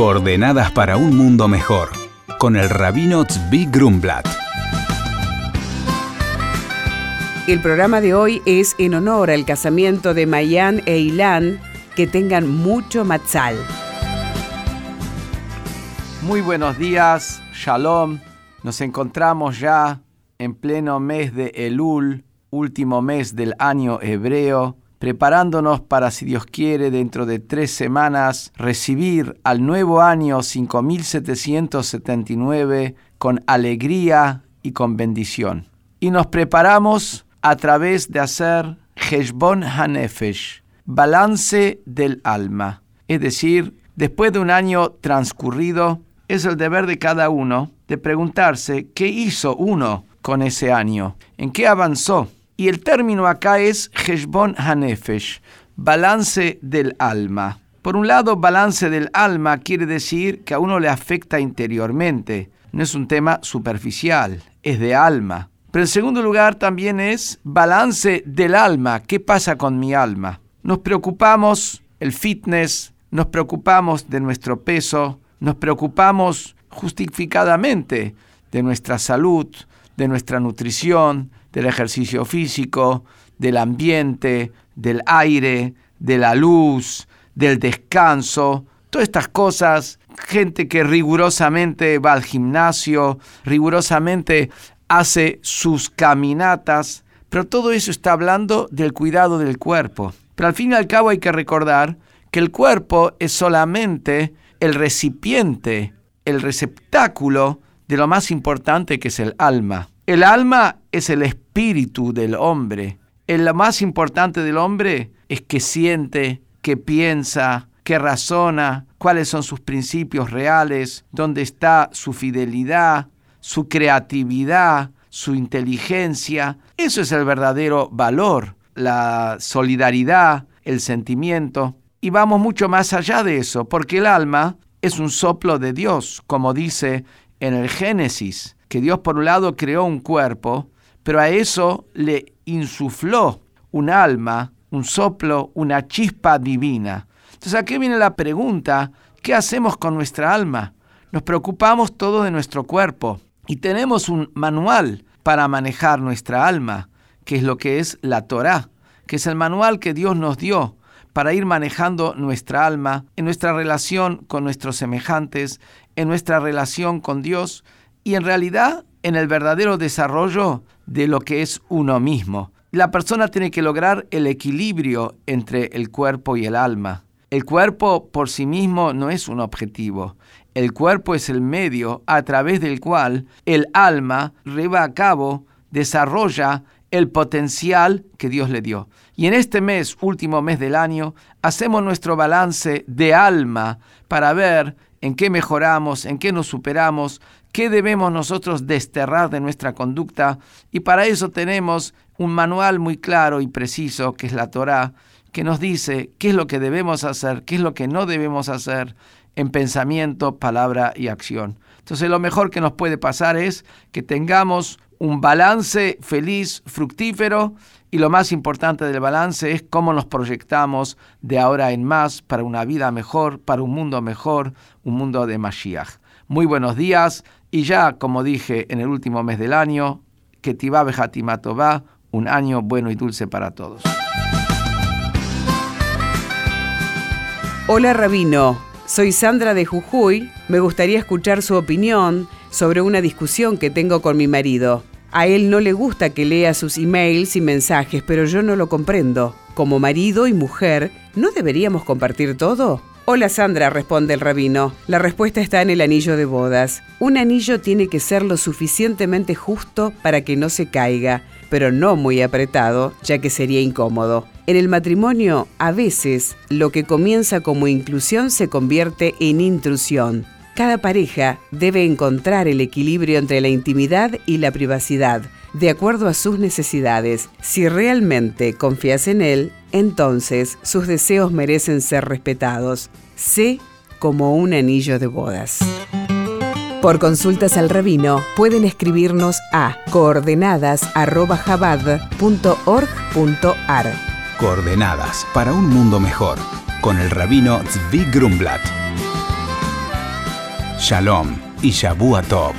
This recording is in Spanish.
Coordenadas para un mundo mejor, con el rabino Tzvi Grumblat. El programa de hoy es en honor al casamiento de Mayan e Ilan. Que tengan mucho matzal. Muy buenos días, Shalom. Nos encontramos ya en pleno mes de Elul, último mes del año hebreo, preparándonos para, si Dios quiere, dentro de tres semanas, recibir al nuevo año 5779 con alegría y con bendición. Y nos preparamos a través de hacer Heshbon Hanefesh, balance del alma. Es decir, después de un año transcurrido, es el deber de cada uno de preguntarse qué hizo uno con ese año, en qué avanzó. Y el término acá es Heshbon Hanefesh, balance del alma. Por un lado, balance del alma quiere decir que a uno le afecta interiormente, no es un tema superficial, es de alma. Pero en segundo lugar también es balance del alma, ¿qué pasa con mi alma? Nos preocupamos el fitness, nos preocupamos de nuestro peso, nos preocupamos justificadamente de nuestra salud, de nuestra nutrición, del ejercicio físico, del ambiente, del aire, de la luz, del descanso, todas estas cosas, gente que rigurosamente va al gimnasio, rigurosamente hace sus caminatas, pero todo eso está hablando del cuidado del cuerpo. Pero al fin y al cabo hay que recordar que el cuerpo es solamente el recipiente, el receptáculo de lo más importante que es el alma. El alma es el espíritu del hombre. lo más importante del hombre es que siente, que piensa, que razona, cuáles son sus principios reales, dónde está su fidelidad, su creatividad, su inteligencia. Eso es el verdadero valor, la solidaridad, el sentimiento. Y vamos mucho más allá de eso, porque el alma es un soplo de Dios, como dice en el Génesis, que Dios por un lado creó un cuerpo, pero a eso le insufló un alma, un soplo, una chispa divina. Entonces aquí viene la pregunta, ¿qué hacemos con nuestra alma? Nos preocupamos todo de nuestro cuerpo y tenemos un manual para manejar nuestra alma, que es lo que es la Torá, que es el manual que Dios nos dio para ir manejando nuestra alma en nuestra relación con nuestros semejantes, en nuestra relación con Dios y en realidad en el verdadero desarrollo de lo que es uno mismo. La persona tiene que lograr el equilibrio entre el cuerpo y el alma. El cuerpo por sí mismo no es un objetivo. El cuerpo es el medio a través del cual el alma lleva a cabo, desarrolla el potencial que Dios le dio. Y en este mes, último mes del año, hacemos nuestro balance de alma para ver en qué mejoramos, en qué nos superamos, qué debemos nosotros desterrar de nuestra conducta. Y para eso tenemos un manual muy claro y preciso, que es la Torá, que nos dice qué es lo que debemos hacer, qué es lo que no debemos hacer en pensamiento, palabra y acción. Entonces lo mejor que nos puede pasar es que tengamos un balance feliz, fructífero, y lo más importante del balance es cómo nos proyectamos de ahora en más para una vida mejor, para un mundo mejor, un mundo de Mashiach. Muy buenos días y ya, como dije en el último mes del año, que Tibá va un año bueno y dulce para todos. Hola Rabino, soy Sandra de Jujuy. Me gustaría escuchar su opinión sobre una discusión que tengo con mi marido. A él no le gusta que lea sus emails y mensajes, pero yo no lo comprendo. Como marido y mujer, ¿no deberíamos compartir todo? Hola Sandra, responde el rabino. La respuesta está en el anillo de bodas. Un anillo tiene que ser lo suficientemente justo para que no se caiga, pero no muy apretado, ya que sería incómodo. En el matrimonio, a veces, lo que comienza como inclusión se convierte en intrusión. Cada pareja debe encontrar el equilibrio entre la intimidad y la privacidad, de acuerdo a sus necesidades. Si realmente confías en él, entonces sus deseos merecen ser respetados. Sé como un anillo de bodas. Por consultas al rabino pueden escribirnos a coordenadas.jabad.org.ar. Coordenadas para un mundo mejor con el rabino Zvi Grumblat. Shalom y Shabu Tov.